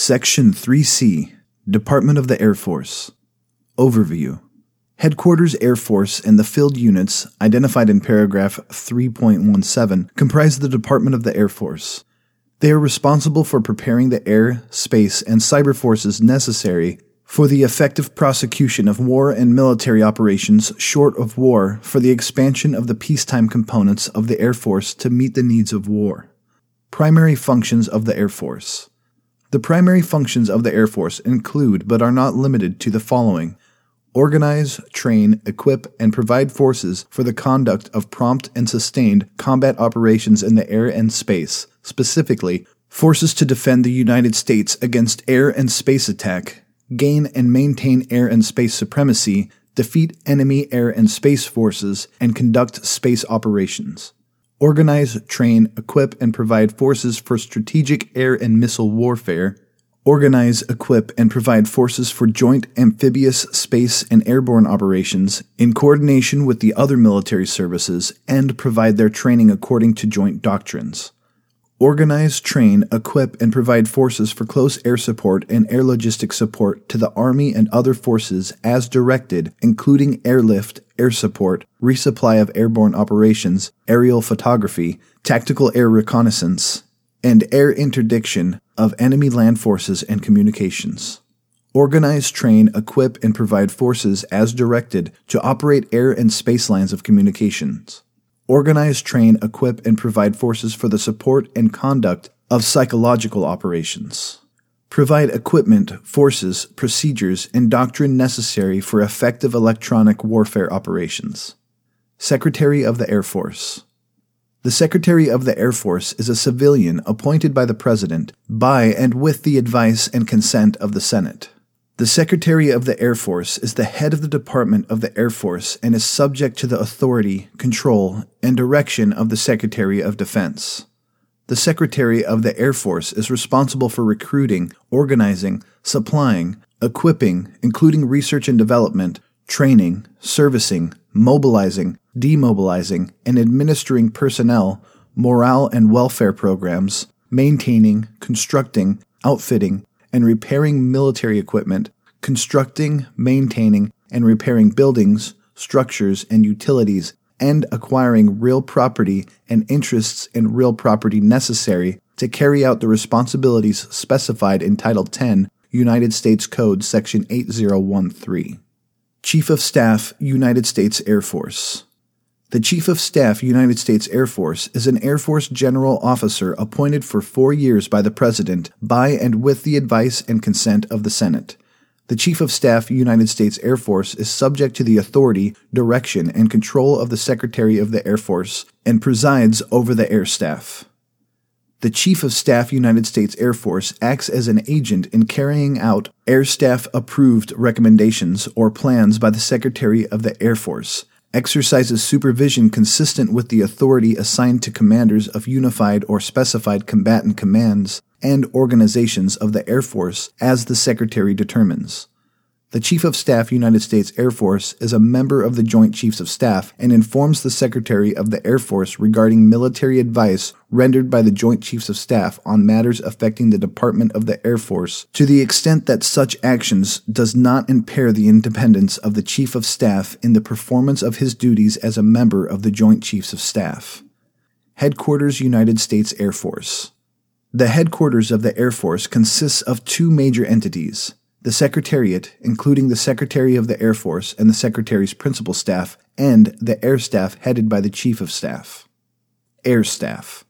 Section 3C Department of the Air Force Overview Headquarters Air Force and the field units identified in paragraph 3.17 comprise the Department of the Air Force. They are responsible for preparing the air, space, and cyber forces necessary for the effective prosecution of war and military operations short of war for the expansion of the peacetime components of the Air Force to meet the needs of war. Primary functions of the Air Force the primary functions of the Air Force include, but are not limited to, the following. Organize, train, equip, and provide forces for the conduct of prompt and sustained combat operations in the air and space, specifically, forces to defend the United States against air and space attack, gain and maintain air and space supremacy, defeat enemy air and space forces, and conduct space operations organize, train, equip, and provide forces for strategic air and missile warfare, organize, equip, and provide forces for joint amphibious, space, and airborne operations in coordination with the other military services, and provide their training according to joint doctrines organize, train, equip, and provide forces for close air support and air logistic support to the Army and other forces as directed, including airlift, air support, resupply of airborne operations, aerial photography, tactical air reconnaissance, and air interdiction of enemy land forces and communications. Organize, train, equip, and provide forces as directed to operate air and space lines of communications organize, train, equip, and provide forces for the support and conduct of psychological operations. Provide equipment, forces, procedures, and doctrine necessary for effective electronic warfare operations. Secretary of the Air Force. The Secretary of the Air Force is a civilian appointed by the President by and with the advice and consent of the Senate. The Secretary of the Air Force is the head of the Department of the Air Force and is subject to the authority, control, and direction of the Secretary of Defense. The Secretary of the Air Force is responsible for recruiting, organizing, supplying, equipping, including research and development, training, servicing, mobilizing, demobilizing, and administering personnel, morale and welfare programs, maintaining, constructing, outfitting, and repairing military equipment, constructing, maintaining, and repairing buildings, structures, and utilities, and acquiring real property and interests in real property necessary to carry out the responsibilities specified in Title 10, United States Code, Section 8013. Chief of Staff, United States Air Force. The Chief of Staff, United States Air Force, is an Air Force general officer appointed for four years by the President by and with the advice and consent of the Senate. The Chief of Staff, United States Air Force, is subject to the authority, direction, and control of the Secretary of the Air Force and presides over the Air Staff. The Chief of Staff, United States Air Force, acts as an agent in carrying out Air Staff approved recommendations or plans by the Secretary of the Air Force exercises supervision consistent with the authority assigned to commanders of unified or specified combatant commands and organizations of the Air Force as the Secretary determines. The Chief of Staff, United States Air Force, is a member of the Joint Chiefs of Staff and informs the Secretary of the Air Force regarding military advice rendered by the Joint Chiefs of Staff on matters affecting the Department of the Air Force to the extent that such actions does not impair the independence of the Chief of Staff in the performance of his duties as a member of the Joint Chiefs of Staff. Headquarters United States Air Force. The headquarters of the Air Force consists of two major entities the Secretariat, including the Secretary of the Air Force and the Secretary's principal staff, and the Air Staff headed by the Chief of Staff. Air Staff.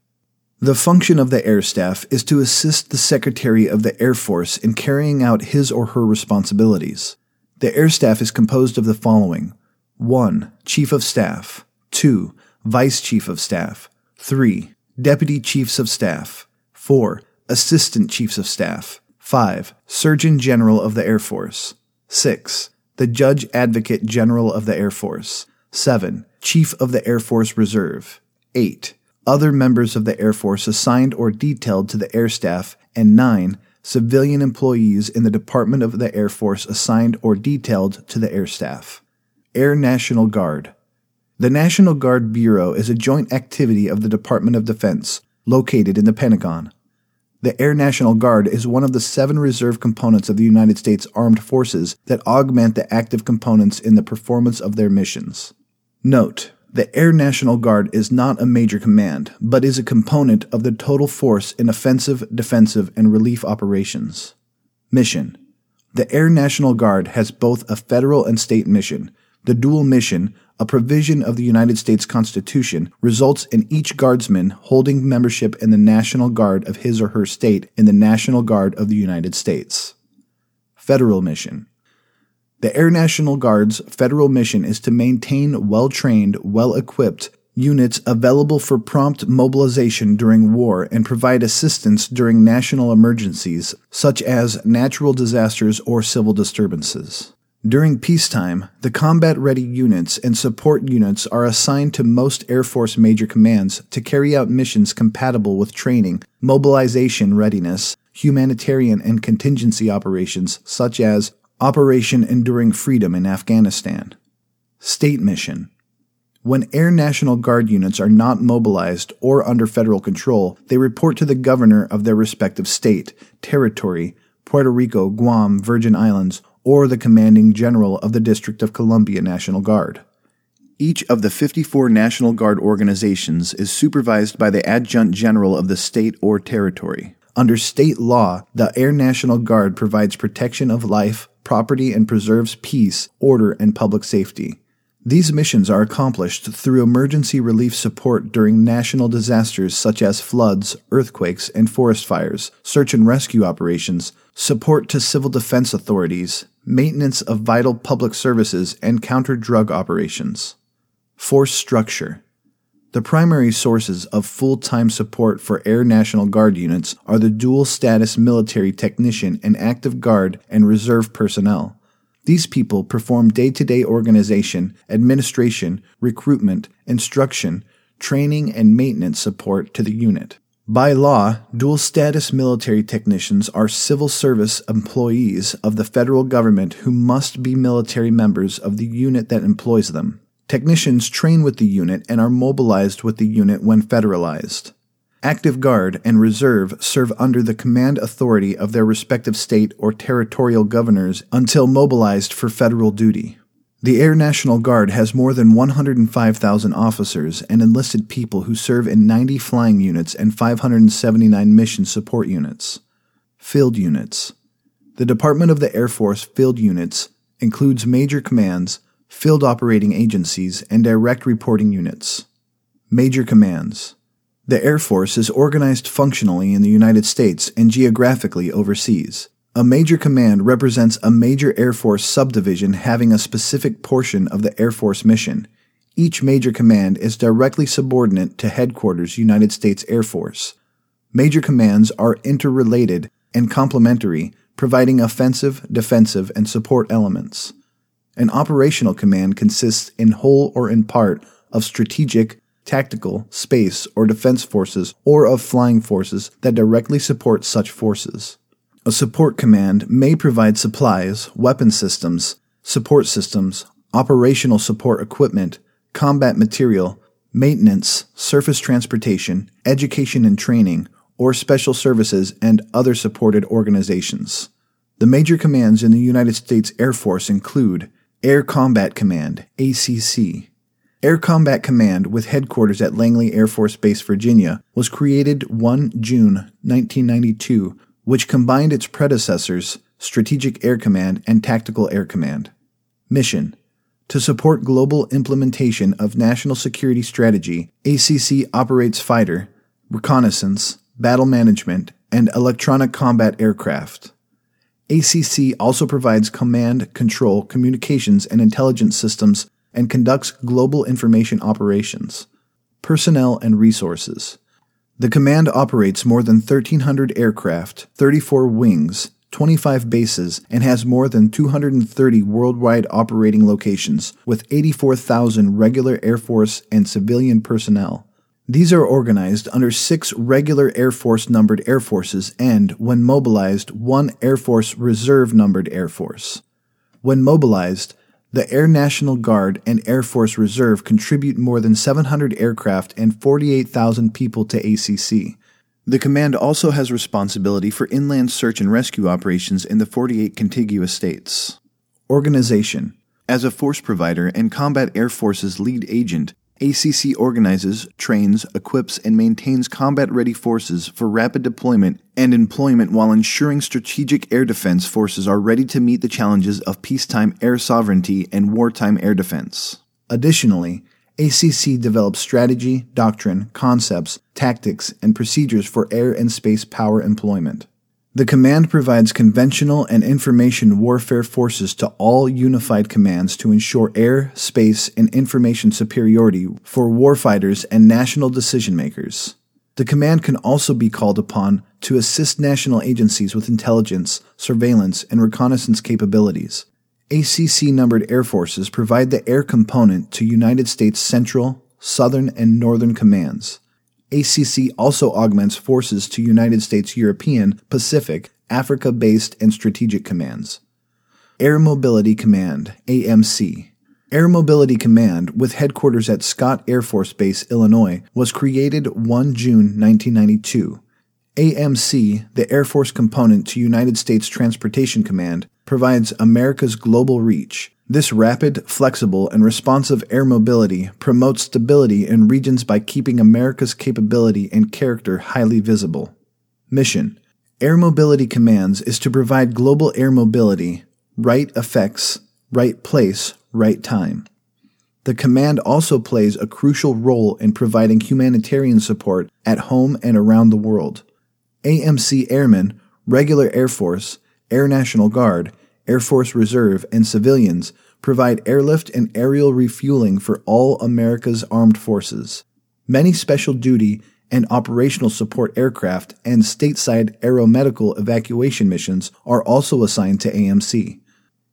The function of the Air Staff is to assist the Secretary of the Air Force in carrying out his or her responsibilities. The Air Staff is composed of the following 1. Chief of Staff, 2. Vice Chief of Staff, 3. Deputy Chiefs of Staff, 4. Assistant Chiefs of Staff, 5. Surgeon General of the Air Force. 6. The Judge Advocate General of the Air Force. 7. Chief of the Air Force Reserve. 8. Other members of the Air Force assigned or detailed to the Air Staff. And 9. Civilian employees in the Department of the Air Force assigned or detailed to the Air Staff. Air National Guard. The National Guard Bureau is a joint activity of the Department of Defense, located in the Pentagon. The Air National Guard is one of the seven reserve components of the United States Armed Forces that augment the active components in the performance of their missions. Note, the Air National Guard is not a major command, but is a component of the total force in offensive, defensive, and relief operations. Mission The Air National Guard has both a federal and state mission. The dual mission, a provision of the United States Constitution, results in each guardsman holding membership in the National Guard of his or her state in the National Guard of the United States. Federal Mission the Air National Guard's federal mission is to maintain well trained, well equipped units available for prompt mobilization during war and provide assistance during national emergencies, such as natural disasters or civil disturbances. During peacetime, the combat ready units and support units are assigned to most Air Force major commands to carry out missions compatible with training, mobilization readiness, humanitarian and contingency operations such as Operation Enduring Freedom in Afghanistan. State Mission. When Air National Guard units are not mobilized or under federal control, they report to the governor of their respective state, territory, Puerto Rico, Guam, Virgin Islands, or the commanding general of the District of Columbia National Guard. Each of the 54 National Guard organizations is supervised by the adjutant general of the state or territory. Under state law, the Air National Guard provides protection of life, property, and preserves peace, order, and public safety. These missions are accomplished through emergency relief support during national disasters such as floods, earthquakes, and forest fires, search and rescue operations, support to civil defense authorities, maintenance of vital public services, and counter drug operations. Force structure. The primary sources of full time support for Air National Guard units are the dual status military technician and active guard and reserve personnel. These people perform day to day organization, administration, recruitment, instruction, training, and maintenance support to the unit. By law, dual status military technicians are civil service employees of the federal government who must be military members of the unit that employs them. Technicians train with the unit and are mobilized with the unit when federalized. Active Guard and Reserve serve under the command authority of their respective state or territorial governors until mobilized for federal duty. The Air National Guard has more than 105,000 officers and enlisted people who serve in 90 flying units and 579 mission support units. Field Units The Department of the Air Force Field Units includes major commands, field operating agencies, and direct reporting units. Major commands. The Air Force is organized functionally in the United States and geographically overseas. A major command represents a major Air Force subdivision having a specific portion of the Air Force mission. Each major command is directly subordinate to Headquarters United States Air Force. Major commands are interrelated and complementary, providing offensive, defensive, and support elements. An operational command consists in whole or in part of strategic, tactical, space, or defense forces or of flying forces that directly support such forces. A support command may provide supplies, weapon systems, support systems, operational support equipment, combat material, maintenance, surface transportation, education and training, or special services and other supported organizations. The major commands in the United States Air Force include Air Combat Command, ACC. Air Combat Command, with headquarters at Langley Air Force Base, Virginia, was created 1 June 1992, which combined its predecessors, Strategic Air Command and Tactical Air Command. Mission To support global implementation of national security strategy, ACC operates fighter, reconnaissance, battle management, and electronic combat aircraft. ACC also provides command, control, communications, and intelligence systems and conducts global information operations. Personnel and resources. The command operates more than 1,300 aircraft, 34 wings, 25 bases, and has more than 230 worldwide operating locations, with 84,000 regular Air Force and civilian personnel. These are organized under six regular Air Force numbered Air Forces and, when mobilized, one Air Force Reserve numbered Air Force. When mobilized, the Air National Guard and Air Force Reserve contribute more than 700 aircraft and 48,000 people to ACC. The command also has responsibility for inland search and rescue operations in the 48 contiguous states. Organization As a force provider and Combat Air Force's lead agent, ACC organizes, trains, equips, and maintains combat ready forces for rapid deployment and employment while ensuring strategic air defense forces are ready to meet the challenges of peacetime air sovereignty and wartime air defense. Additionally, ACC develops strategy, doctrine, concepts, tactics, and procedures for air and space power employment. The command provides conventional and information warfare forces to all unified commands to ensure air, space, and information superiority for warfighters and national decision makers. The command can also be called upon to assist national agencies with intelligence, surveillance, and reconnaissance capabilities. ACC numbered air forces provide the air component to United States Central, Southern, and Northern commands. ACC also augments forces to United States European, Pacific, Africa based, and strategic commands. Air Mobility Command, AMC. Air Mobility Command, with headquarters at Scott Air Force Base, Illinois, was created 1 June 1992. AMC, the Air Force component to United States Transportation Command, provides America's global reach, this rapid, flexible, and responsive air mobility promotes stability in regions by keeping America's capability and character highly visible. Mission Air Mobility Commands is to provide global air mobility, right effects, right place, right time. The command also plays a crucial role in providing humanitarian support at home and around the world. AMC Airmen, Regular Air Force, Air National Guard, Air Force Reserve, and civilians provide airlift and aerial refueling for all America's armed forces. Many special duty and operational support aircraft and stateside aeromedical evacuation missions are also assigned to AMC.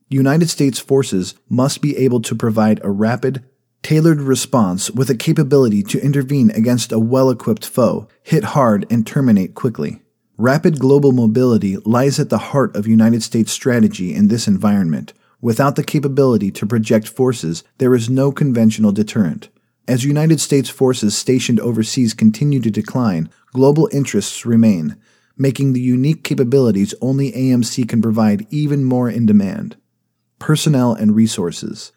United States forces must be able to provide a rapid, tailored response with a capability to intervene against a well equipped foe, hit hard, and terminate quickly. Rapid global mobility lies at the heart of United States strategy in this environment. Without the capability to project forces, there is no conventional deterrent. As United States forces stationed overseas continue to decline, global interests remain, making the unique capabilities only AMC can provide even more in demand. Personnel and resources.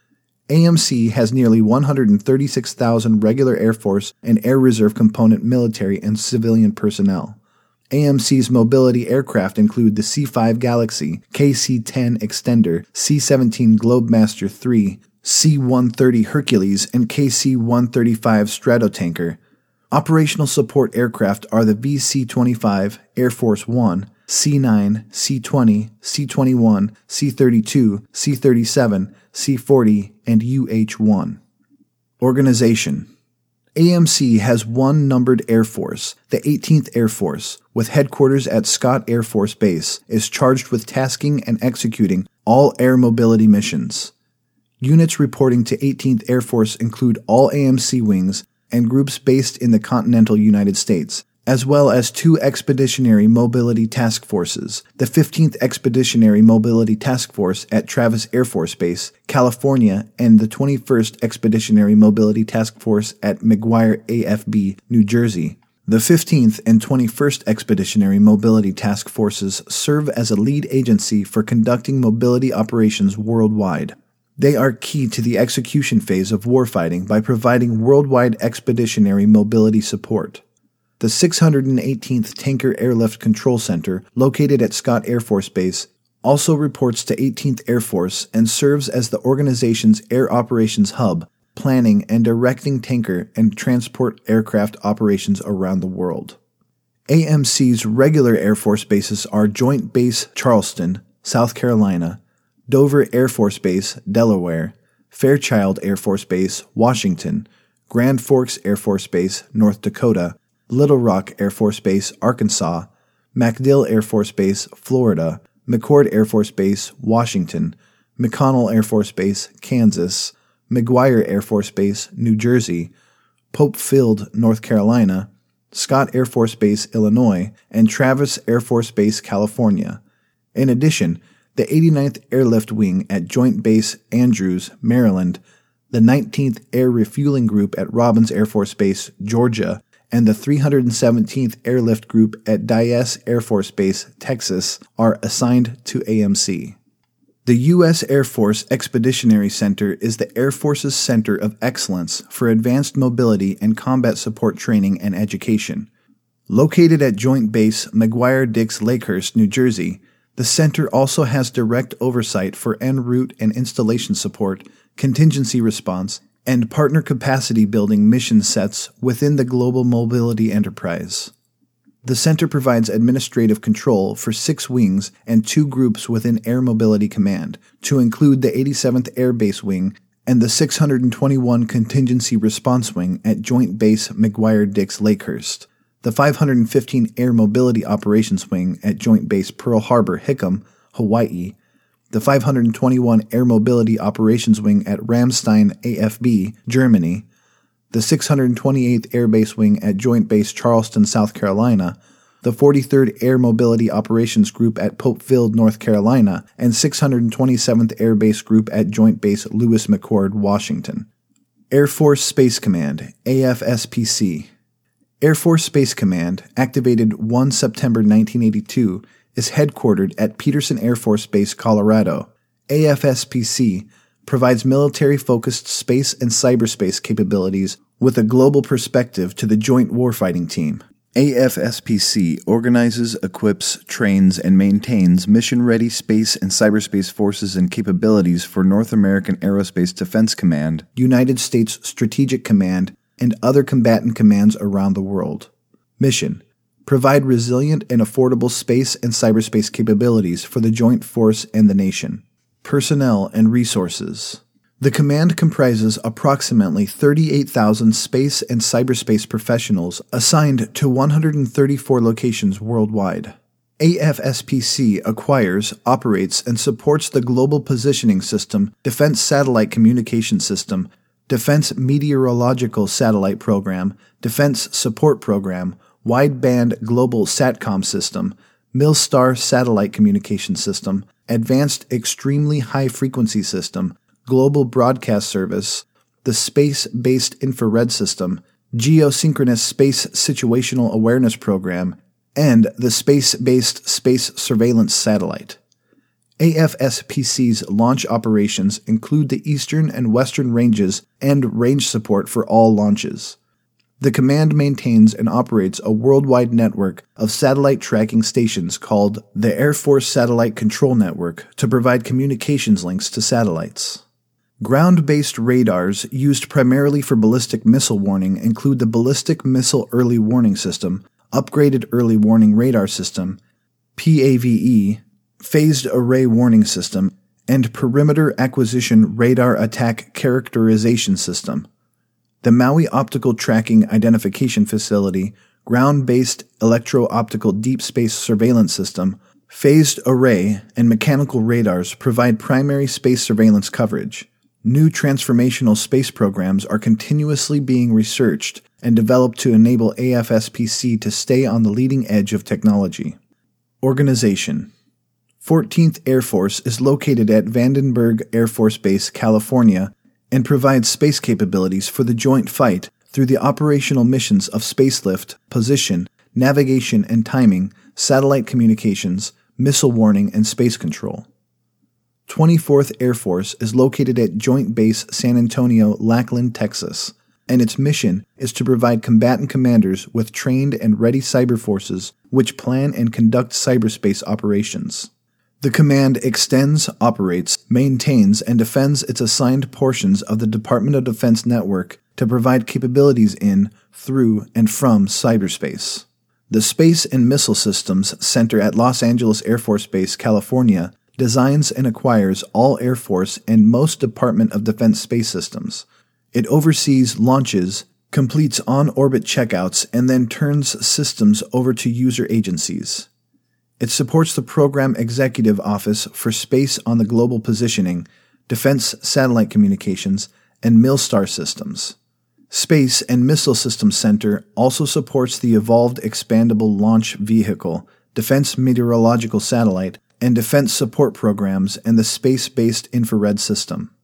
AMC has nearly 136,000 regular Air Force and Air Reserve component military and civilian personnel. AMC's mobility aircraft include the C 5 Galaxy, KC 10 Extender, C 17 Globemaster III, C 130 Hercules, and KC 135 Stratotanker. Operational support aircraft are the VC 25, Air Force One, C 9, C 20, C 21, C 32, C 37, C 40, and UH 1. Organization AMC has one numbered Air Force, the 18th Air Force, with headquarters at Scott Air Force Base, is charged with tasking and executing all air mobility missions. Units reporting to 18th Air Force include all AMC wings and groups based in the continental United States, as well as two Expeditionary Mobility Task Forces the 15th Expeditionary Mobility Task Force at Travis Air Force Base, California, and the 21st Expeditionary Mobility Task Force at McGuire AFB, New Jersey. The 15th and 21st Expeditionary Mobility Task Forces serve as a lead agency for conducting mobility operations worldwide. They are key to the execution phase of warfighting by providing worldwide expeditionary mobility support. The 618th Tanker Airlift Control Center, located at Scott Air Force Base, also reports to 18th Air Force and serves as the organization's air operations hub, planning and directing tanker and transport aircraft operations around the world. AMC's regular Air Force bases are Joint Base Charleston, South Carolina, Dover Air Force Base, Delaware, Fairchild Air Force Base, Washington, Grand Forks Air Force Base, North Dakota, Little Rock Air Force Base, Arkansas, MacDill Air Force Base, Florida, McChord Air Force Base, Washington, McConnell Air Force Base, Kansas, McGuire Air Force Base, New Jersey, Pope Field, North Carolina, Scott Air Force Base, Illinois, and Travis Air Force Base, California. In addition, the 89th Airlift Wing at Joint Base Andrews, Maryland, the 19th Air Refueling Group at Robins Air Force Base, Georgia, and the 317th Airlift Group at Dyess Air Force Base, Texas, are assigned to AMC. The U.S. Air Force Expeditionary Center is the Air Force's center of excellence for advanced mobility and combat support training and education. Located at Joint Base McGuire Dix Lakehurst, New Jersey, the center also has direct oversight for en route and installation support, contingency response, and partner capacity building mission sets within the global mobility enterprise. The center provides administrative control for six wings and two groups within Air Mobility Command, to include the 87th Air Base Wing and the 621 Contingency Response Wing at Joint Base McGuire Dix Lakehurst, the 515 Air Mobility Operations Wing at Joint Base Pearl Harbor Hickam, Hawaii, the 521 Air Mobility Operations Wing at Ramstein AFB, Germany, the 628th Air Base Wing at Joint Base Charleston, South Carolina, the 43rd Air Mobility Operations Group at Pope Field, North Carolina, and 627th Air Base Group at Joint Base Lewis McChord, Washington. Air Force Space Command, AFSPC. Air Force Space Command, activated 1 September 1982, is headquartered at Peterson Air Force Base, Colorado. AFSPC provides military focused space and cyberspace capabilities with a global perspective to the Joint Warfighting Team. AFSPC organizes, equips, trains, and maintains mission ready space and cyberspace forces and capabilities for North American Aerospace Defense Command, United States Strategic Command, and other combatant commands around the world. Mission provide resilient and affordable space and cyberspace capabilities for the joint force and the nation. Personnel and resources. The command comprises approximately 38,000 space and cyberspace professionals assigned to 134 locations worldwide. AFSPC acquires, operates, and supports the Global Positioning System, Defense Satellite Communication System, Defense Meteorological Satellite Program, Defense Support Program, Wideband Global SATCOM System, Milstar Satellite Communication System, Advanced Extremely High Frequency System, Global Broadcast Service, the Space Based Infrared System, Geosynchronous Space Situational Awareness Program, and the Space Based Space Surveillance Satellite. AFSPC's launch operations include the eastern and western ranges and range support for all launches. The command maintains and operates a worldwide network of satellite tracking stations called the Air Force Satellite Control Network to provide communications links to satellites. Ground based radars used primarily for ballistic missile warning include the Ballistic Missile Early Warning System, Upgraded Early Warning Radar System, PAVE, Phased Array Warning System, and Perimeter Acquisition Radar Attack Characterization System the Maui Optical Tracking Identification Facility, ground based electro optical deep space surveillance system, phased array, and mechanical radars provide primary space surveillance coverage. New transformational space programs are continuously being researched and developed to enable AFSPC to stay on the leading edge of technology. Organization 14th Air Force is located at Vandenberg Air Force Base, California, and provides space capabilities for the joint fight through the operational missions of spacelift, position, navigation and timing, satellite communications, missile warning, and space control. 24th Air Force is located at Joint Base San Antonio, Lackland, Texas, and its mission is to provide combatant commanders with trained and ready cyber forces which plan and conduct cyberspace operations. The command extends, operates, maintains, and defends its assigned portions of the Department of Defense network to provide capabilities in, through, and from cyberspace. The Space and Missile Systems Center at Los Angeles Air Force Base, California, designs and acquires all Air Force and most Department of Defense space systems. It oversees launches, completes on orbit checkouts, and then turns systems over to user agencies. It supports the Program Executive Office for Space on the Global Positioning, Defense Satellite Communications, and Milstar Systems. Space and Missile Systems Center also supports the Evolved Expendable Launch Vehicle, Defense Meteorological Satellite, and Defense Support Programs and the Space Based Infrared System.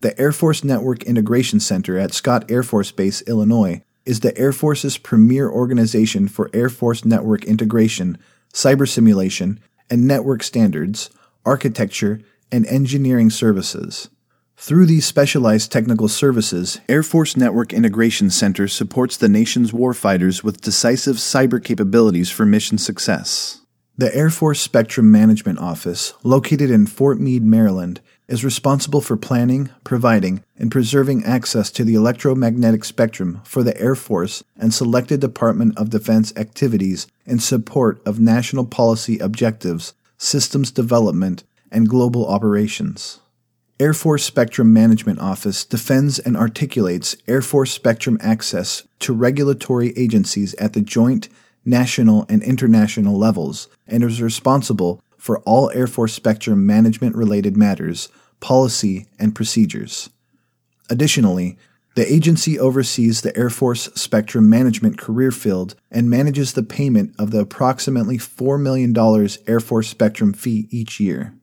The Air Force Network Integration Center at Scott Air Force Base, Illinois, is the Air Force's premier organization for Air Force network integration, cyber simulation, and network standards, architecture, and engineering services. Through these specialized technical services, Air Force Network Integration Center supports the nation's warfighters with decisive cyber capabilities for mission success. The Air Force Spectrum Management Office, located in Fort Meade, Maryland, is responsible for planning, providing, and preserving access to the electromagnetic spectrum for the Air Force and selected Department of Defense activities in support of national policy objectives, systems development, and global operations. Air Force Spectrum Management Office defends and articulates Air Force spectrum access to regulatory agencies at the joint, national, and international levels and is responsible for all Air Force spectrum management related matters, policy, and procedures. Additionally, the agency oversees the Air Force Spectrum Management career field and manages the payment of the approximately $4 million Air Force Spectrum fee each year.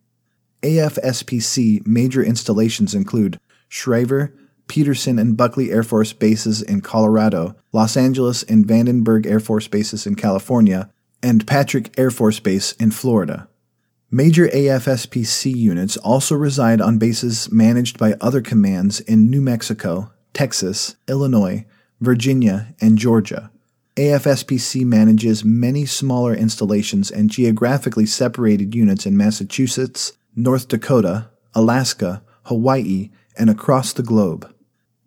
AFSPC major installations include Schriever, Peterson and Buckley Air Force Bases in Colorado, Los Angeles and Vandenberg Air Force Bases in California, and Patrick Air Force Base in Florida. Major AFSPC units also reside on bases managed by other commands in New Mexico, Texas, Illinois, Virginia, and Georgia. AFSPC manages many smaller installations and geographically separated units in Massachusetts, North Dakota, Alaska, Hawaii, and across the globe.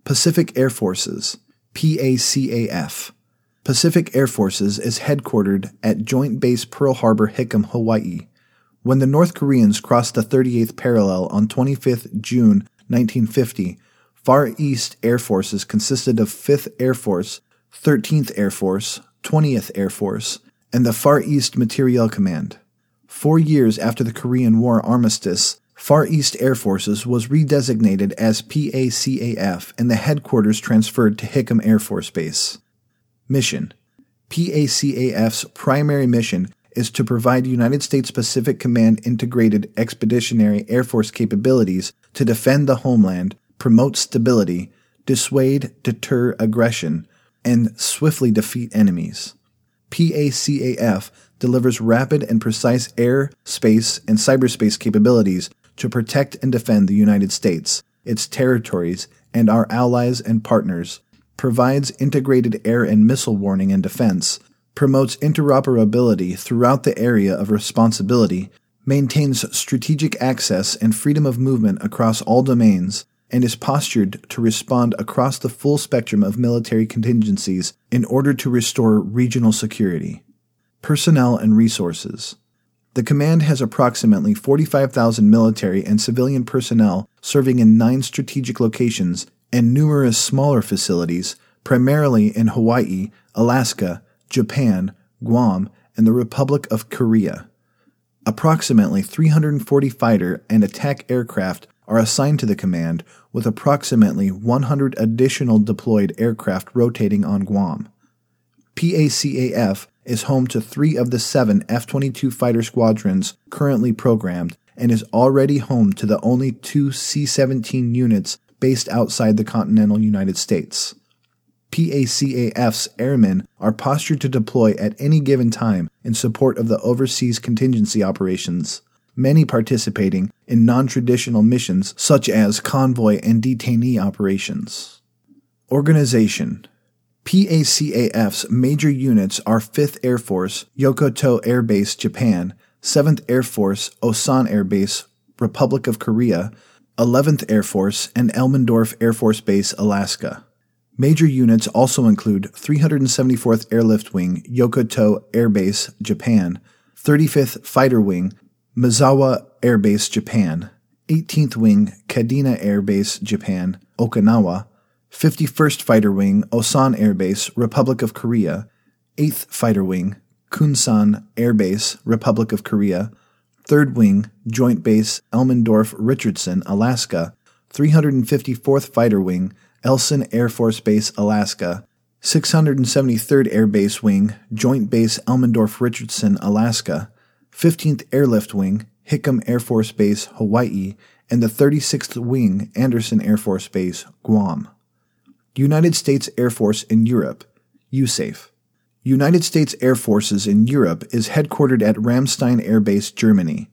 Pacific Air Forces, PACAF. Pacific Air Forces is headquartered at Joint Base Pearl Harbor, Hickam, Hawaii. When the North Koreans crossed the 38th parallel on 25th June 1950, Far East Air Forces consisted of 5th Air Force, 13th Air Force, 20th Air Force, and the Far East Materiel Command. Four years after the Korean War armistice, Far East Air Forces was redesignated as PACAF and the headquarters transferred to Hickam Air Force Base. Mission PACAF's primary mission is to provide United States Pacific Command integrated expeditionary Air Force capabilities to defend the homeland, promote stability, dissuade, deter aggression, and swiftly defeat enemies. PACAF delivers rapid and precise air, space, and cyberspace capabilities to protect and defend the United States, its territories, and our allies and partners, provides integrated air and missile warning and defense, promotes interoperability throughout the area of responsibility, maintains strategic access and freedom of movement across all domains, and is postured to respond across the full spectrum of military contingencies in order to restore regional security. Personnel and resources. The command has approximately 45,000 military and civilian personnel serving in nine strategic locations and numerous smaller facilities, primarily in Hawaii, Alaska, Japan, Guam, and the Republic of Korea. Approximately 340 fighter and attack aircraft are assigned to the command, with approximately 100 additional deployed aircraft rotating on Guam. PACAF is home to three of the seven F 22 fighter squadrons currently programmed and is already home to the only two C 17 units based outside the continental United States. PACAF's airmen are postured to deploy at any given time in support of the overseas contingency operations, many participating in non traditional missions such as convoy and detainee operations. Organization PACAF's major units are 5th Air Force, Yokota Air Base, Japan, 7th Air Force, Osan Air Base, Republic of Korea, 11th Air Force, and Elmendorf Air Force Base, Alaska. Major units also include 374th Airlift Wing, Yokota Air Base, Japan, 35th Fighter Wing, Misawa Air Base, Japan, 18th Wing, Kadena Air Base, Japan, Okinawa, 51st Fighter Wing, Osan Air Base, Republic of Korea, 8th Fighter Wing, Kunsan Air Base, Republic of Korea, 3rd Wing, Joint Base Elmendorf Richardson, Alaska, 354th Fighter Wing, Eielson Air Force Base, Alaska, 673rd Air Base Wing, Joint Base Elmendorf Richardson, Alaska, 15th Airlift Wing, Hickam Air Force Base, Hawaii, and the 36th Wing, Andersen Air Force Base, Guam. United States Air Force in Europe, USAFE. United States Air Forces in Europe is headquartered at Ramstein Air Base, Germany.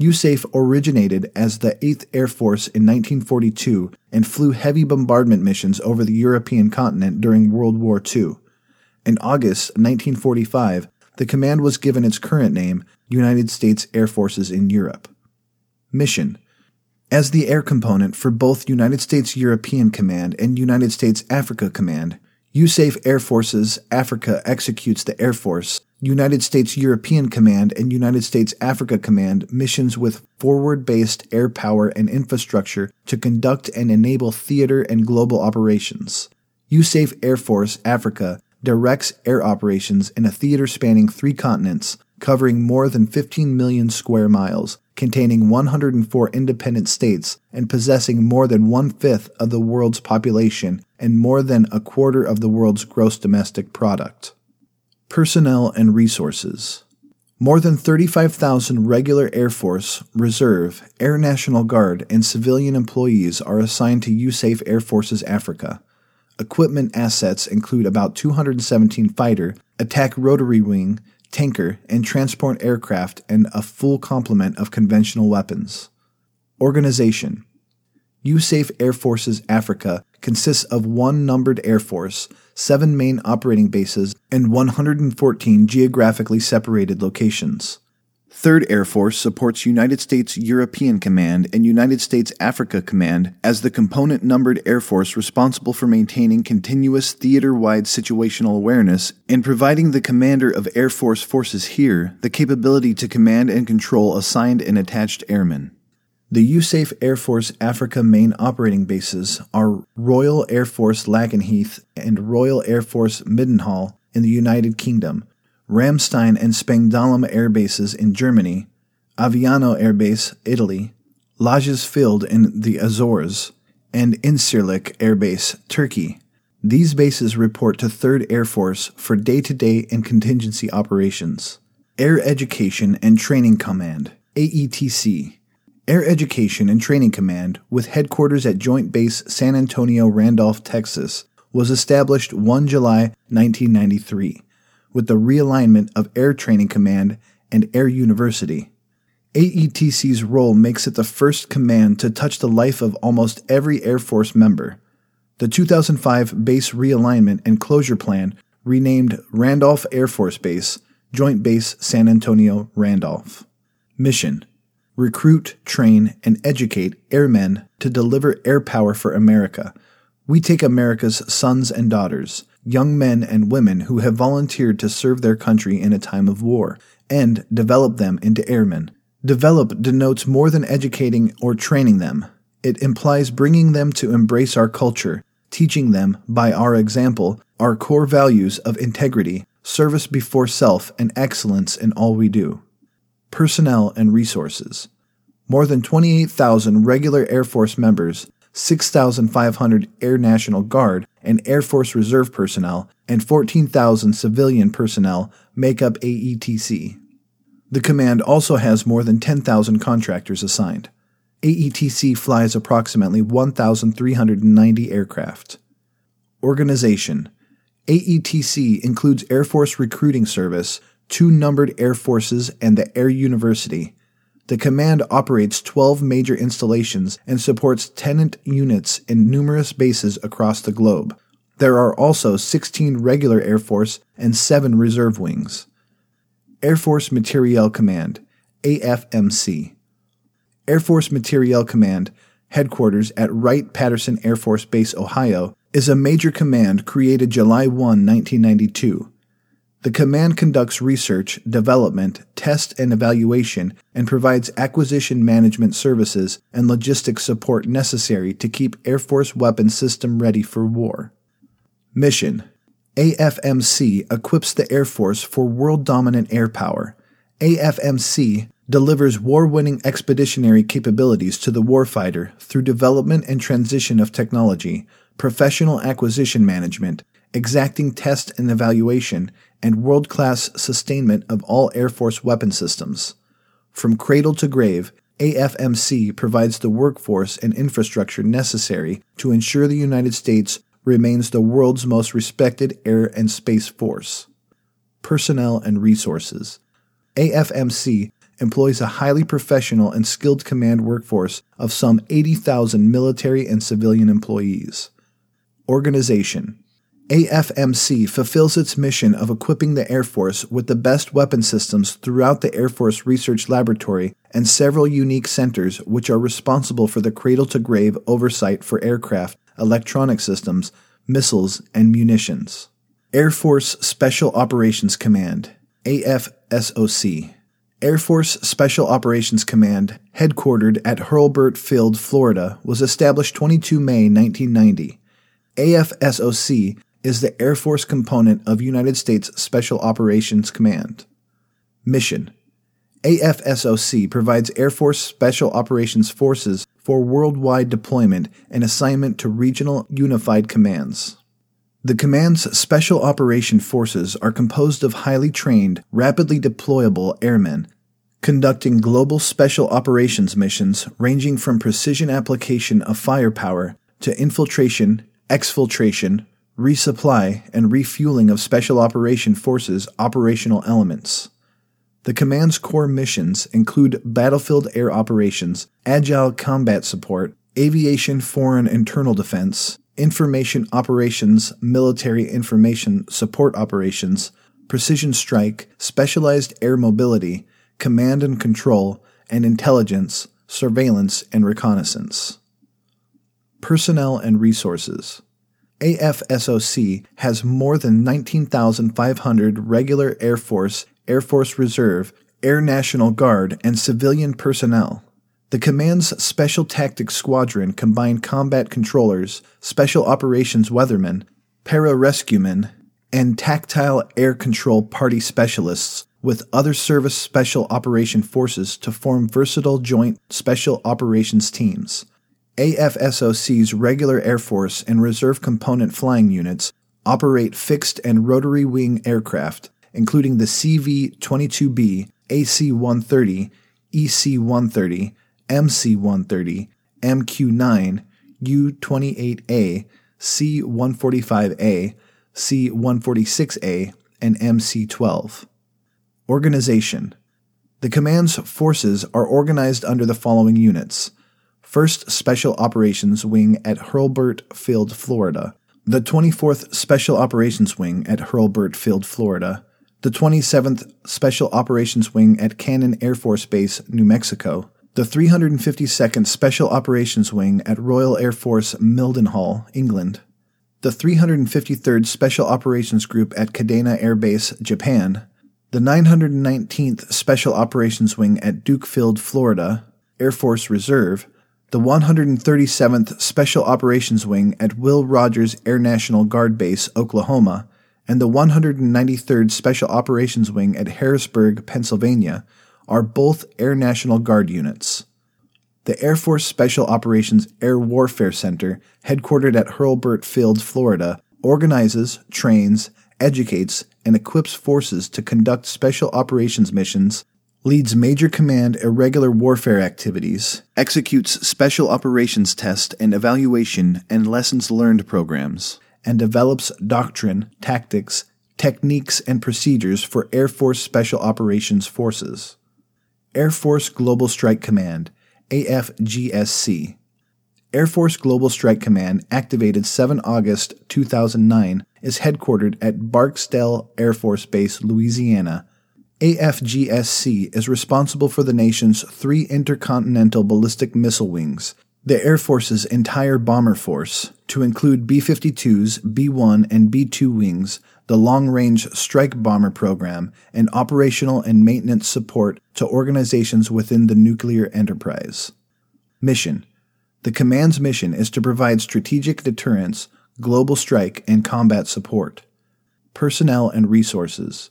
USAFE originated as the 8th Air Force in 1942 and flew heavy bombardment missions over the European continent during World War II. In August 1945, the command was given its current name, United States Air Forces in Europe. Mission As the air component for both United States European Command and United States Africa Command, USAFE Air Forces Africa executes the Air Force, United States European Command, and United States Africa Command missions with forward based air power and infrastructure to conduct and enable theater and global operations. USAFE Air Force Africa directs air operations in a theater spanning three continents, covering more than 15 million square miles, containing 104 independent states, and possessing more than one fifth of the world's population and more than a quarter of the world's gross domestic product. Personnel and resources. More than 35,000 regular Air Force, Reserve, Air National Guard, and civilian employees are assigned to USAFE Air Forces Africa. Equipment assets include about 217 fighter, attack rotary wing, tanker, and transport aircraft, and a full complement of conventional weapons. Organization USAFE Air Forces Africa consists of one numbered Air Force, seven main operating bases, and 114 geographically separated locations. 3rd Air Force supports United States European Command and United States Africa Command as the component numbered Air Force responsible for maintaining continuous theater wide situational awareness and providing the commander of Air Force forces here the capability to command and control assigned and attached airmen. The USAFE Air Force Africa main operating bases are Royal Air Force Lakenheath and Royal Air Force Mildenhall in the United Kingdom, Ramstein and Spangdahlem air bases in Germany, Aviano Air Base, Italy, Lajes Field in the Azores, and Incirlik Air Base, Turkey. These bases report to 3rd Air Force for day to day and contingency operations. Air Education and Training Command, AETC. Air Education and Training Command, with headquarters at Joint Base San Antonio Randolph, Texas, was established 1 July 1993 with the realignment of Air Training Command and Air University. AETC's role makes it the first command to touch the life of almost every Air Force member. The 2005 Base Realignment and Closure Plan renamed Randolph Air Force Base, Joint Base San Antonio Randolph. Mission recruit, train, and educate airmen to deliver air power for America. We take America's sons and daughters, young men and women who have volunteered to serve their country in a time of war, and develop them into airmen. Develop denotes more than educating or training them. It implies bringing them to embrace our culture, teaching them, by our example, our core values of integrity, service before self, and excellence in all we do personnel, and resources. More than 28,000 regular Air Force members, 6,500 Air National Guard and Air Force Reserve personnel, and 14,000 civilian personnel make up AETC. The command also has more than 10,000 contractors assigned. AETC flies approximately 1,390 aircraft. Organization AETC includes Air Force Recruiting Service, two numbered air forces, and the Air University. The command operates 12 major installations and supports tenant units in numerous bases across the globe. There are also 16 regular Air Force and 7 reserve wings. Air Force Materiel Command, AFMC. Air Force Materiel Command, headquarters at Wright Patterson Air Force Base, Ohio, is a major command created July 1, 1992. The command conducts research, development, test and evaluation, and provides acquisition management services and logistics support necessary to keep Air Force weapons system ready for war. Mission AFMC equips the Air Force for world dominant air power. AFMC delivers war winning expeditionary capabilities to the warfighter through development and transition of technology, professional acquisition management, exacting test and evaluation, and world class sustainment of all Air Force weapon systems. From cradle to grave, AFMC provides the workforce and infrastructure necessary to ensure the United States remains the world's most respected air and space force. Personnel and resources. AFMC employs a highly professional and skilled command workforce of some 80,000 military and civilian employees. Organization AFMC fulfills its mission of equipping the Air Force with the best weapon systems throughout the Air Force Research Laboratory and several unique centers which are responsible for the cradle to grave oversight for aircraft, electronic systems, missiles, and munitions. Air Force Special Operations Command, AFSOC. Air Force Special Operations Command, headquartered at Hurlburt Field, Florida, was established 22 May 1990. AFSOC is the Air Force component of United States Special Operations Command. Mission AFSOC provides Air Force Special Operations Forces for worldwide deployment and assignment to regional unified commands. The command's Special Operation Forces are composed of highly trained, rapidly deployable airmen conducting global special operations missions ranging from precision application of firepower to infiltration, exfiltration, resupply, and refueling of Special Operation Forces operational elements. The command's core missions include battlefield air operations, agile combat support, aviation foreign internal defense, information operations, military information support operations, precision strike, specialized air mobility, command and control, and intelligence, surveillance, and reconnaissance. Personnel and resources. AFSOC has more than 19,500 regular Air Force, Air Force Reserve, Air National Guard, and civilian personnel. The command's Special Tactics Squadron combine combat controllers, special operations weathermen, pararescuemen, and tactical air control party specialists with other service special operation forces to form versatile joint special operations teams. AFSOC's regular Air Force and Reserve Component flying units operate fixed and rotary wing aircraft, including the CV 22B, AC 130, EC 130, MC 130, MQ 9, U 28A, C 145A, C 146A, and MC 12. Organization The command's forces are organized under the following units 1st Special Operations Wing at Hurlburt Field, Florida, the 24th Special Operations Wing at Hurlburt Field, Florida, the 27th Special Operations Wing at Cannon Air Force Base, New Mexico, the 352nd Special Operations Wing at Royal Air Force Mildenhall, England, the 353rd Special Operations Group at Kadena Air Base, Japan, the 919th Special Operations Wing at Duke Field, Florida, Air Force Reserve, the 137th Special Operations Wing at Will Rogers Air National Guard Base, Oklahoma, and the 193rd Special Operations Wing at Harrisburg, Pennsylvania, are both Air National Guard units. The Air Force Special Operations Air Warfare Center, headquartered at Hurlburt Field, Florida, organizes, trains, educates, and equips forces to conduct special operations missions leads Major Command Irregular Warfare activities, executes Special Operations Test and Evaluation and Lessons Learned programs, and develops doctrine, tactics, techniques, and procedures for Air Force Special Operations Forces. Air Force Global Strike Command, AFGSC. Air Force Global Strike Command, activated 7 August 2009, is headquartered at Barksdale Air Force Base, Louisiana, AFGSC is responsible for the nation's three intercontinental ballistic missile wings, the Air Force's entire bomber force, to include B 52s, B 1, and B 2 wings, the Long Range Strike Bomber Program, and operational and maintenance support to organizations within the nuclear enterprise. Mission The command's mission is to provide strategic deterrence, global strike, and combat support. Personnel and resources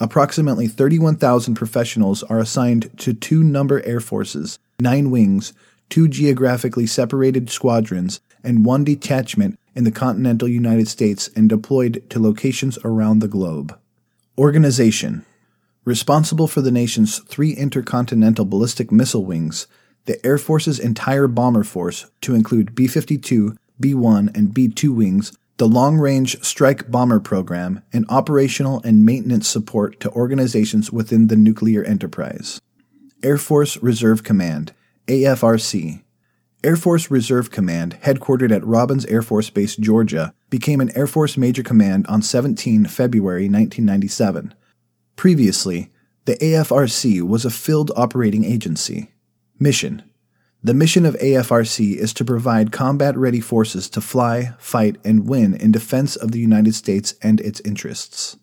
Approximately 31,000 professionals are assigned to two number air forces, nine wings, two geographically separated squadrons, and one detachment in the continental United States and deployed to locations around the globe. Organization Responsible for the nation's three intercontinental ballistic missile wings, the Air Force's entire bomber force, to include B 52, B 1, and B 2 wings the Long Range Strike Bomber Program, and operational and maintenance support to organizations within the nuclear enterprise. Air Force Reserve Command, AFRC. Air Force Reserve Command, headquartered at Robins Air Force Base, Georgia, became an Air Force Major Command on 17 February 1997. Previously, the AFRC was a field operating agency. Mission the mission of AFRC is to provide combat ready forces to fly, fight, and win in defense of the United States and its interests.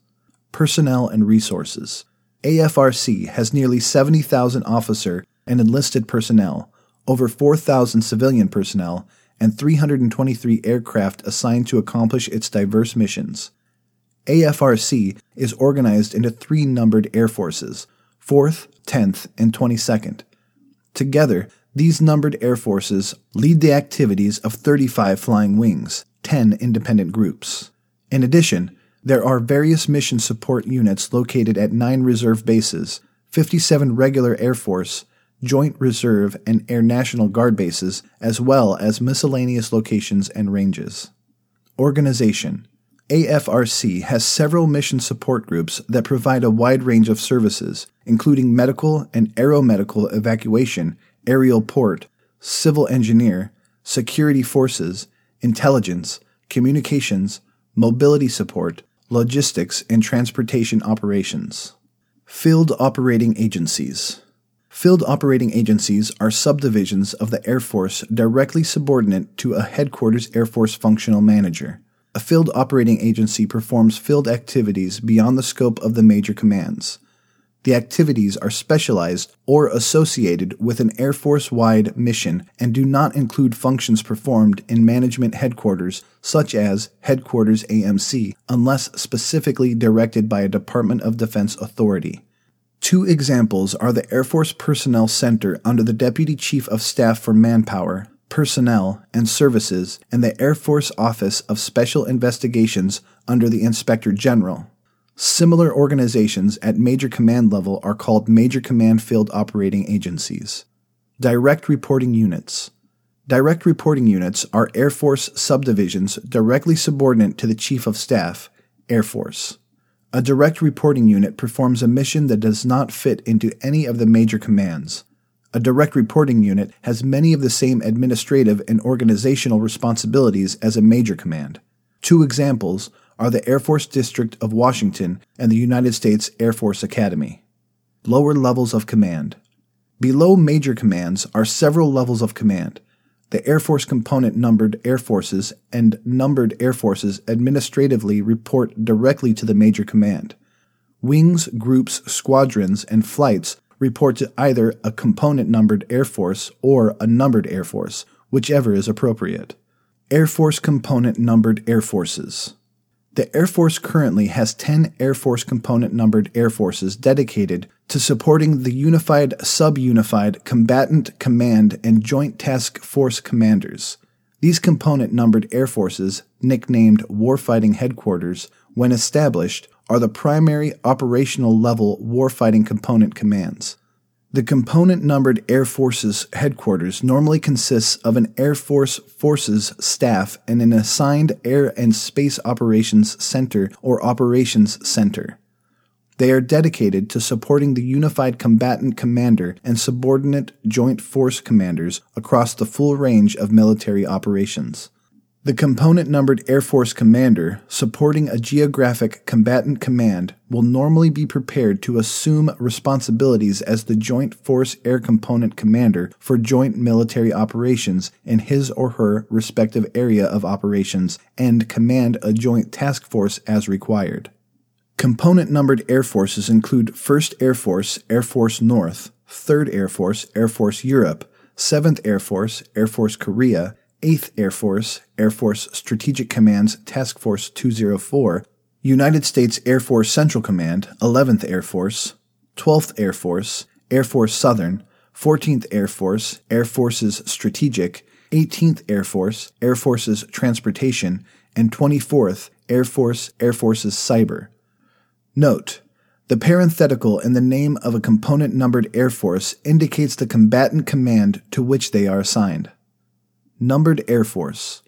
Personnel and resources. AFRC has nearly 70,000 officer and enlisted personnel, over 4,000 civilian personnel, and 323 aircraft assigned to accomplish its diverse missions. AFRC is organized into three numbered air forces 4th, 10th, and 22nd. Together, these numbered air forces lead the activities of 35 flying wings, 10 independent groups. In addition, there are various mission support units located at 9 reserve bases, 57 regular Air Force, Joint Reserve, and Air National Guard bases, as well as miscellaneous locations and ranges. Organization AFRC has several mission support groups that provide a wide range of services, including medical and aeromedical evacuation aerial port, civil engineer, security forces, intelligence, communications, mobility support, logistics, and transportation operations. Field Operating Agencies Field operating agencies are subdivisions of the Air Force directly subordinate to a Headquarters Air Force Functional Manager. A field operating agency performs field activities beyond the scope of the major commands. The activities are specialized or associated with an Air Force wide mission and do not include functions performed in management headquarters, such as Headquarters AMC, unless specifically directed by a Department of Defense authority. Two examples are the Air Force Personnel Center under the Deputy Chief of Staff for Manpower, Personnel, and Services, and the Air Force Office of Special Investigations under the Inspector General. Similar organizations at major command level are called Major Command Field Operating Agencies. Direct Reporting Units. Direct reporting units are Air Force subdivisions directly subordinate to the Chief of Staff, Air Force. A direct reporting unit performs a mission that does not fit into any of the major commands. A direct reporting unit has many of the same administrative and organizational responsibilities as a major command. Two examples are the Air Force District of Washington and the United States Air Force Academy. Lower levels of command. Below major commands are several levels of command. The Air Force component numbered Air Forces and numbered Air Forces administratively report directly to the major command. Wings, groups, squadrons, and flights report to either a component numbered Air Force or a numbered Air Force, whichever is appropriate. Air Force component numbered Air Forces. The Air Force currently has 10 Air Force component numbered Air Forces dedicated to supporting the Unified Sub-Unified Combatant Command and Joint Task Force commanders. These component numbered Air Forces, nicknamed Warfighting Headquarters, when established, are the primary operational level warfighting component commands. The component numbered Air Forces headquarters normally consists of an Air Force Forces staff and an assigned Air and Space Operations Center or Operations Center. They are dedicated to supporting the Unified Combatant Commander and subordinate Joint Force commanders across the full range of military operations. The component numbered Air Force commander supporting a geographic combatant command will normally be prepared to assume responsibilities as the Joint Force Air Component Commander for joint military operations in his or her respective area of operations and command a joint task force as required. Component numbered air forces include 1st Air Force, Air Force North, 3rd Air Force, Air Force Europe, 7th Air Force, Air Force Korea, 8th Air Force, Air Force Strategic Command's Task Force 204, United States Air Force Central Command, 11th Air Force, 12th Air Force, Air Force Southern, 14th Air Force, Air Forces Strategic, 18th Air Force, Air Forces Transportation, and 24th Air Force, Air Forces Cyber. Note, the parenthetical in the name of a component numbered Air Force indicates the combatant command to which they are assigned. Numbered Air Force.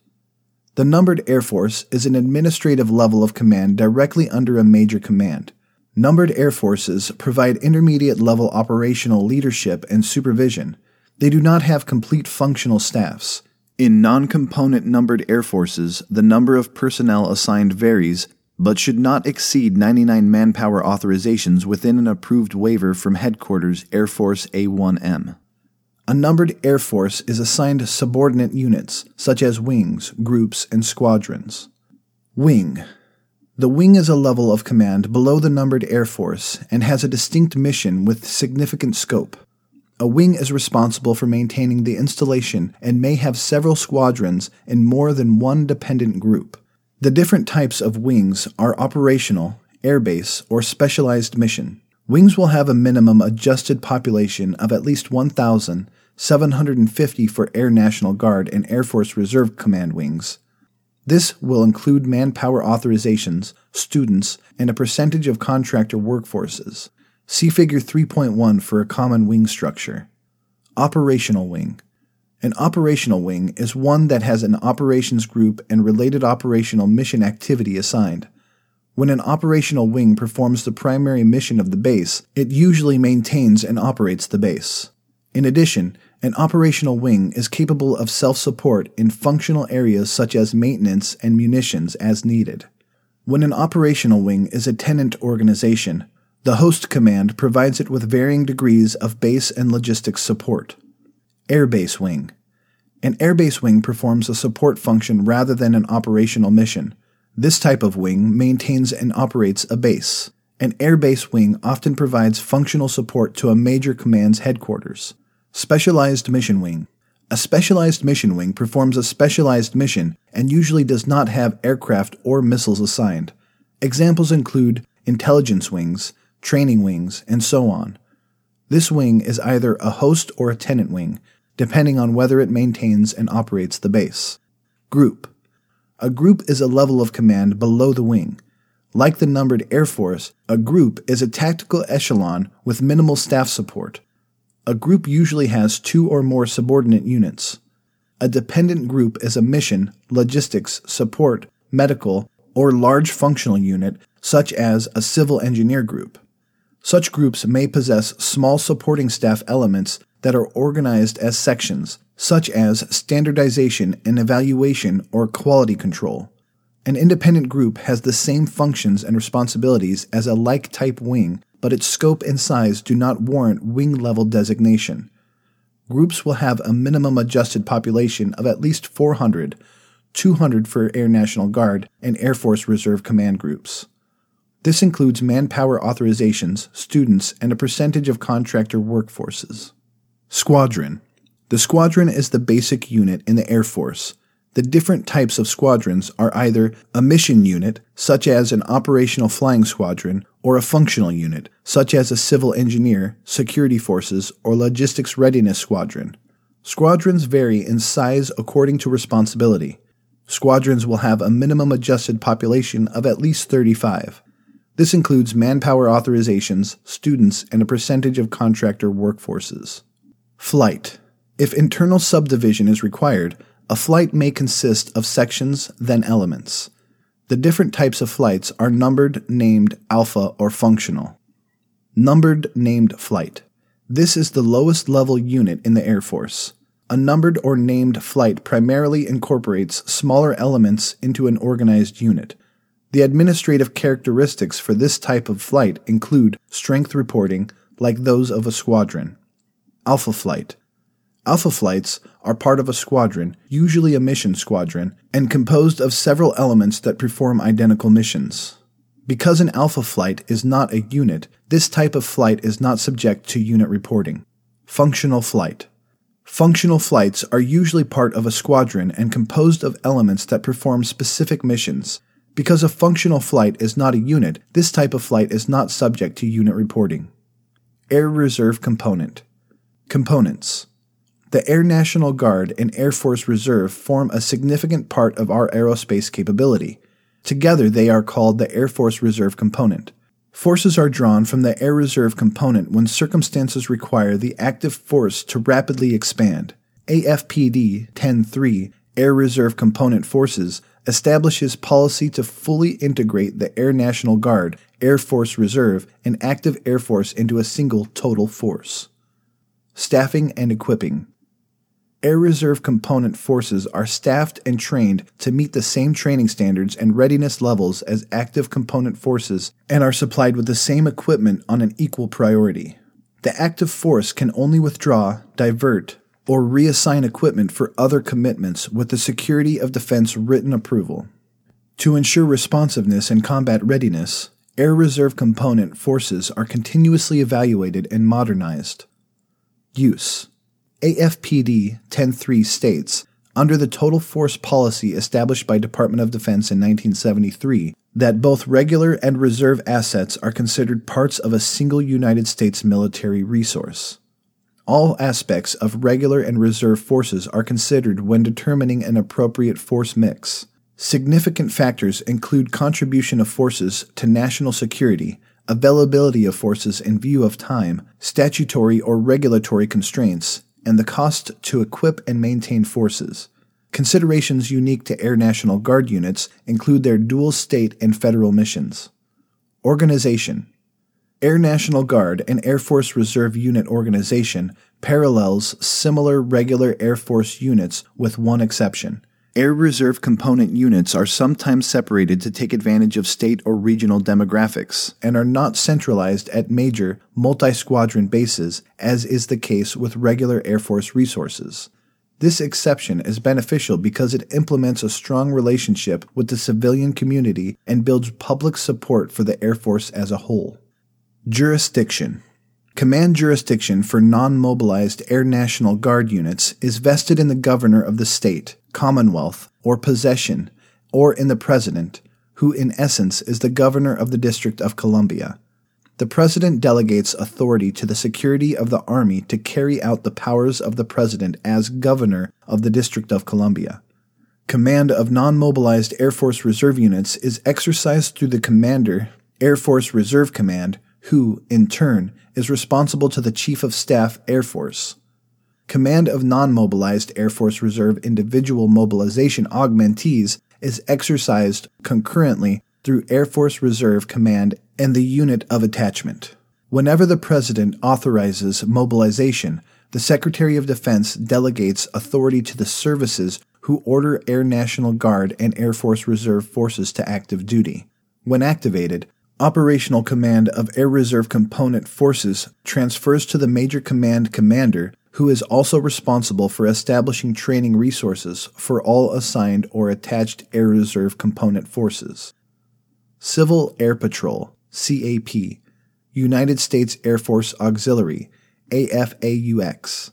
The numbered Air Force is an administrative level of command directly under a major command. Numbered Air Forces provide intermediate level operational leadership and supervision. They do not have complete functional staffs. In non component numbered Air Forces, the number of personnel assigned varies, but should not exceed 99 manpower authorizations within an approved waiver from Headquarters Air Force A1M. A numbered Air Force is assigned subordinate units, such as wings, groups, and squadrons. Wing the wing is a level of command below the numbered Air Force and has a distinct mission with significant scope. A wing is responsible for maintaining the installation and may have several squadrons and more than one dependent group. The different types of wings are operational, airbase, or specialized mission. Wings will have a minimum adjusted population of at least 1,750 for Air National Guard and Air Force Reserve Command wings, this will include manpower authorizations, students, and a percentage of contractor workforces. See Figure 3.1 for a common wing structure. Operational wing. An operational wing is one that has an operations group and related operational mission activity assigned. When an operational wing performs the primary mission of the base, it usually maintains and operates the base. In addition, an operational wing is capable of self support in functional areas such as maintenance and munitions as needed. When an operational wing is a tenant organization, the host command provides it with varying degrees of base and logistics support. Airbase Wing An airbase wing performs a support function rather than an operational mission. This type of wing maintains and operates a base. An airbase wing often provides functional support to a major command's headquarters. Specialized Mission Wing. A specialized mission wing performs a specialized mission and usually does not have aircraft or missiles assigned. Examples include intelligence wings, training wings, and so on. This wing is either a host or a tenant wing, depending on whether it maintains and operates the base. Group. A group is a level of command below the wing. Like the numbered Air Force, a group is a tactical echelon with minimal staff support. A group usually has two or more subordinate units. A dependent group is a mission, logistics, support, medical, or large functional unit, such as a civil engineer group. Such groups may possess small supporting staff elements that are organized as sections, such as standardization and evaluation or quality control. An independent group has the same functions and responsibilities as a like type wing but its scope and size do not warrant wing level designation. Groups will have a minimum adjusted population of at least 400, 200 for Air National Guard and Air Force Reserve Command groups. This includes manpower authorizations, students, and a percentage of contractor workforces. Squadron. The squadron is the basic unit in the Air Force the different types of squadrons are either a mission unit, such as an operational flying squadron, or a functional unit, such as a civil engineer, security forces, or logistics readiness squadron. Squadrons vary in size according to responsibility. Squadrons will have a minimum adjusted population of at least 35. This includes manpower authorizations, students, and a percentage of contractor workforces. Flight. If internal subdivision is required, a flight may consist of sections, then elements. The different types of flights are numbered, named, alpha, or functional. Numbered named flight. This is the lowest level unit in the Air Force. A numbered or named flight primarily incorporates smaller elements into an organized unit. The administrative characteristics for this type of flight include strength reporting, like those of a squadron. Alpha flight Alpha flights are part of a squadron, usually a mission squadron, and composed of several elements that perform identical missions. Because an alpha flight is not a unit, this type of flight is not subject to unit reporting. Functional flight. Functional flights are usually part of a squadron and composed of elements that perform specific missions. Because a functional flight is not a unit, this type of flight is not subject to unit reporting. Air Reserve Component Components the Air National Guard and Air Force Reserve form a significant part of our aerospace capability. Together, they are called the Air Force Reserve Component. Forces are drawn from the Air Reserve Component when circumstances require the active force to rapidly expand. AFPD 10-3 Air Reserve Component Forces, establishes policy to fully integrate the Air National Guard, Air Force Reserve, and active Air Force into a single total force. Staffing and equipping. Air Reserve component forces are staffed and trained to meet the same training standards and readiness levels as active component forces and are supplied with the same equipment on an equal priority. The active force can only withdraw, divert, or reassign equipment for other commitments with the Secretary of Defense written approval. To ensure responsiveness and combat readiness, Air Reserve component forces are continuously evaluated and modernized. Use AFPD 10.3 states, under the total force policy established by Department of Defense in 1973, that both regular and reserve assets are considered parts of a single United States military resource. All aspects of regular and reserve forces are considered when determining an appropriate force mix. Significant factors include contribution of forces to national security, availability of forces in view of time, statutory or regulatory constraints, and the cost to equip and maintain forces. Considerations unique to Air National Guard units include their dual state and federal missions. Organization Air National Guard and Air Force Reserve Unit organization parallels similar regular Air Force units with one exception. Air Reserve component units are sometimes separated to take advantage of state or regional demographics and are not centralized at major multi squadron bases, as is the case with regular Air Force resources. This exception is beneficial because it implements a strong relationship with the civilian community and builds public support for the Air Force as a whole. Jurisdiction Command jurisdiction for non mobilized Air National Guard units is vested in the governor of the state, commonwealth, or possession, or in the president, who in essence is the governor of the District of Columbia. The president delegates authority to the secretary of the army to carry out the powers of the president as governor of the District of Columbia. Command of non mobilized Air Force Reserve units is exercised through the Commander, Air Force Reserve Command, who, in turn, is responsible to the Chief of Staff Air Force. Command of non mobilized Air Force Reserve individual mobilization augmentees is exercised concurrently through Air Force Reserve Command and the unit of attachment. Whenever the President authorizes mobilization, the Secretary of Defense delegates authority to the services who order Air National Guard and Air Force Reserve forces to active duty. When activated, Operational command of Air Reserve Component Forces transfers to the Major Command Commander, who is also responsible for establishing training resources for all assigned or attached Air Reserve Component Forces. Civil Air Patrol, CAP, United States Air Force Auxiliary, AFAUX.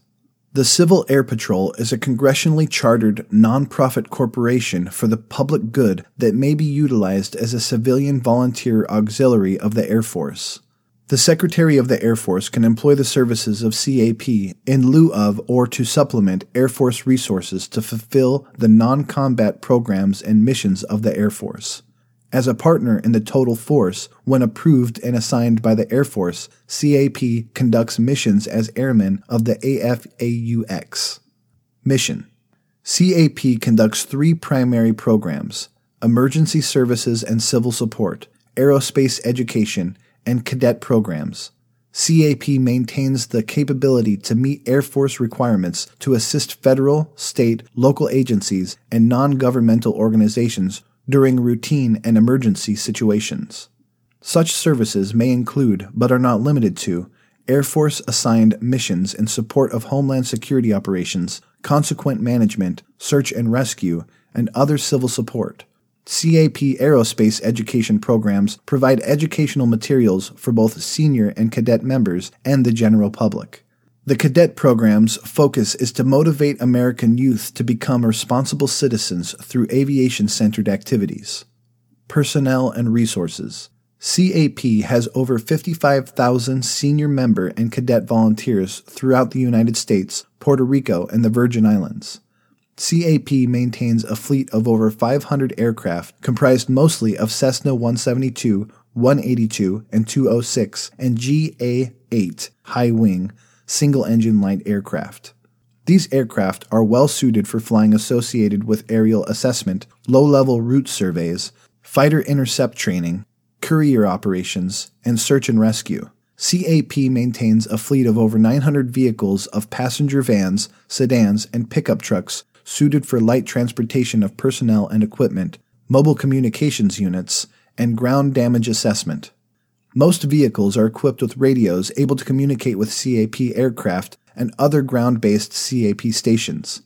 The Civil Air Patrol is a congressionally chartered nonprofit corporation for the public good that may be utilized as a civilian volunteer auxiliary of the Air Force. The Secretary of the Air Force can employ the services of CAP in lieu of or to supplement Air Force resources to fulfill the non combat programs and missions of the Air Force. As a partner in the total force, when approved and assigned by the Air Force, CAP conducts missions as airmen of the AFAUX. Mission CAP conducts three primary programs emergency services and civil support, aerospace education, and cadet programs. CAP maintains the capability to meet Air Force requirements to assist federal, state, local agencies, and non governmental organizations during routine and emergency situations. Such services may include, but are not limited to, Air Force assigned missions in support of Homeland Security operations, consequence management, search and rescue, and other civil support. CAP aerospace education programs provide educational materials for both senior and cadet members and the general public. The cadet program's focus is to motivate American youth to become responsible citizens through aviation centered activities. Personnel and resources. CAP has over 55,000 senior member and cadet volunteers throughout the United States, Puerto Rico, and the Virgin Islands. CAP maintains a fleet of over 500 aircraft comprised mostly of Cessna 172, 182, and 206, and GA 8 high wing single engine light aircraft. These aircraft are well suited for flying associated with aerial assessment, low level route surveys, fighter intercept training, courier operations, and search and rescue. CAP maintains a fleet of over 900 vehicles of passenger vans, sedans, and pickup trucks suited for light transportation of personnel and equipment, mobile communications units, and ground damage assessment. Most vehicles are equipped with radios able to communicate with CAP aircraft and other ground based CAP stations.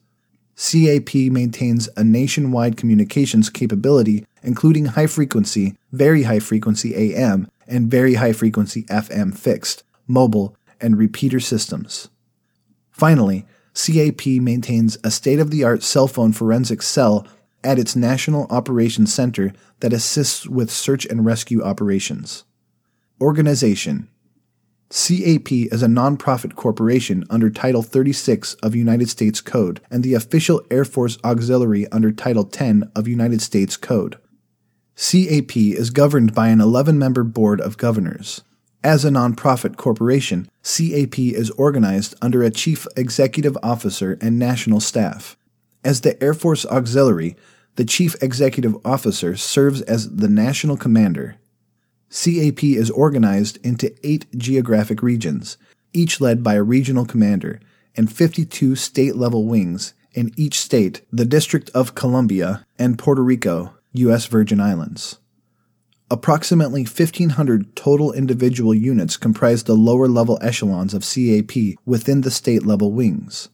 CAP maintains a nationwide communications capability, including high frequency, very high frequency AM, and very high frequency FM fixed, mobile, and repeater systems. Finally, CAP maintains a state of the art cell phone forensic cell at its National Operations Center that assists with search and rescue operations. Organization CAP is a nonprofit corporation under Title 36 of United States Code and the official Air Force Auxiliary under Title 10 of United States Code. CAP is governed by an 11 member board of governors. As a nonprofit corporation, CAP is organized under a chief executive officer and national staff. As the Air Force Auxiliary, the chief executive officer serves as the national commander CAP is organized into eight geographic regions, each led by a regional commander, and 52 state level wings, in each state, the District of Columbia, and Puerto Rico, U.S. Virgin Islands. Approximately 1,500 total individual units comprise the lower level echelons of CAP within the state level wings.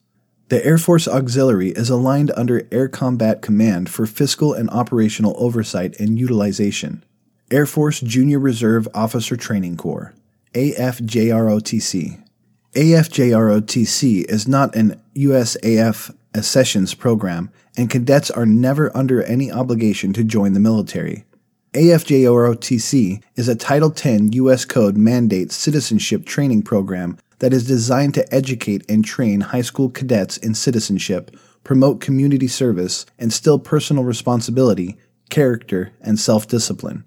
The Air Force Auxiliary is aligned under Air Combat Command for fiscal and operational oversight and utilization. Air Force Junior Reserve Officer Training Corps, AFJROTC. AFJROTC is not an USAF accessions program, and cadets are never under any obligation to join the military. AFJROTC is a Title X U.S. Code mandate citizenship training program that is designed to educate and train high school cadets in citizenship, promote community service, and instill personal responsibility, character, and self discipline.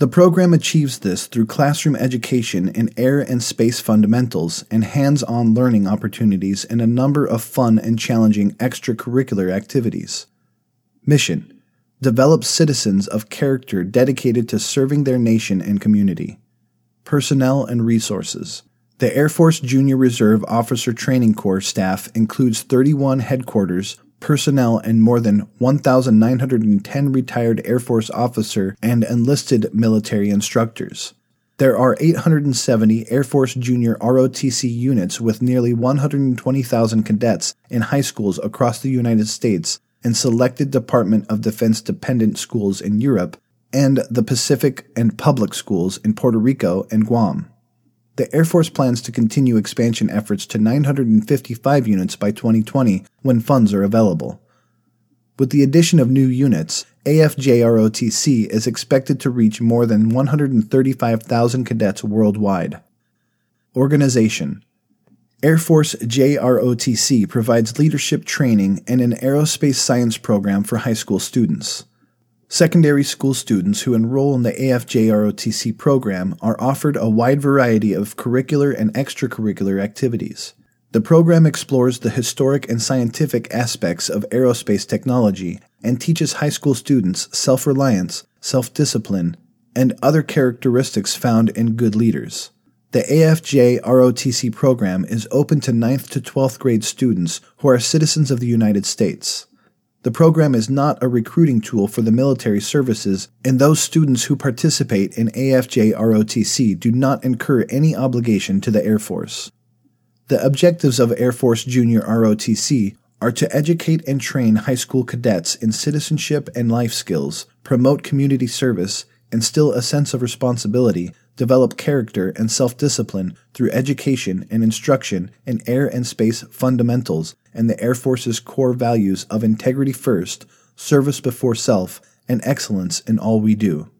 The program achieves this through classroom education in air and space fundamentals and hands on learning opportunities in a number of fun and challenging extracurricular activities. Mission Develop citizens of character dedicated to serving their nation and community. Personnel and resources. The Air Force Junior Reserve Officer Training Corps staff includes 31 headquarters, personnel, and more than 1,910 retired Air Force officer and enlisted military instructors. There are 870 Air Force Junior ROTC units with nearly 120,000 cadets in high schools across the United States and selected Department of Defense dependent schools in Europe and the Pacific and public schools in Puerto Rico and Guam. The Air Force plans to continue expansion efforts to 955 units by 2020 when funds are available. With the addition of new units, AFJROTC is expected to reach more than 135,000 cadets worldwide. Organization Air Force JROTC provides leadership training and an aerospace science program for high school students. Secondary school students who enroll in the AFJROTC program are offered a wide variety of curricular and extracurricular activities. The program explores the historic and scientific aspects of aerospace technology and teaches high school students self reliance, self discipline, and other characteristics found in good leaders. The AFJ ROTC program is open to 9th to 12th grade students who are citizens of the United States. The program is not a recruiting tool for the military services, and those students who participate in AFJ ROTC do not incur any obligation to the Air Force. The objectives of Air Force Junior ROTC are to educate and train high school cadets in citizenship and life skills, promote community service, instill a sense of responsibility, develop character and self discipline through education and instruction in air and space fundamentals and the Air Force's core values of integrity first, service before self, and excellence in all we do.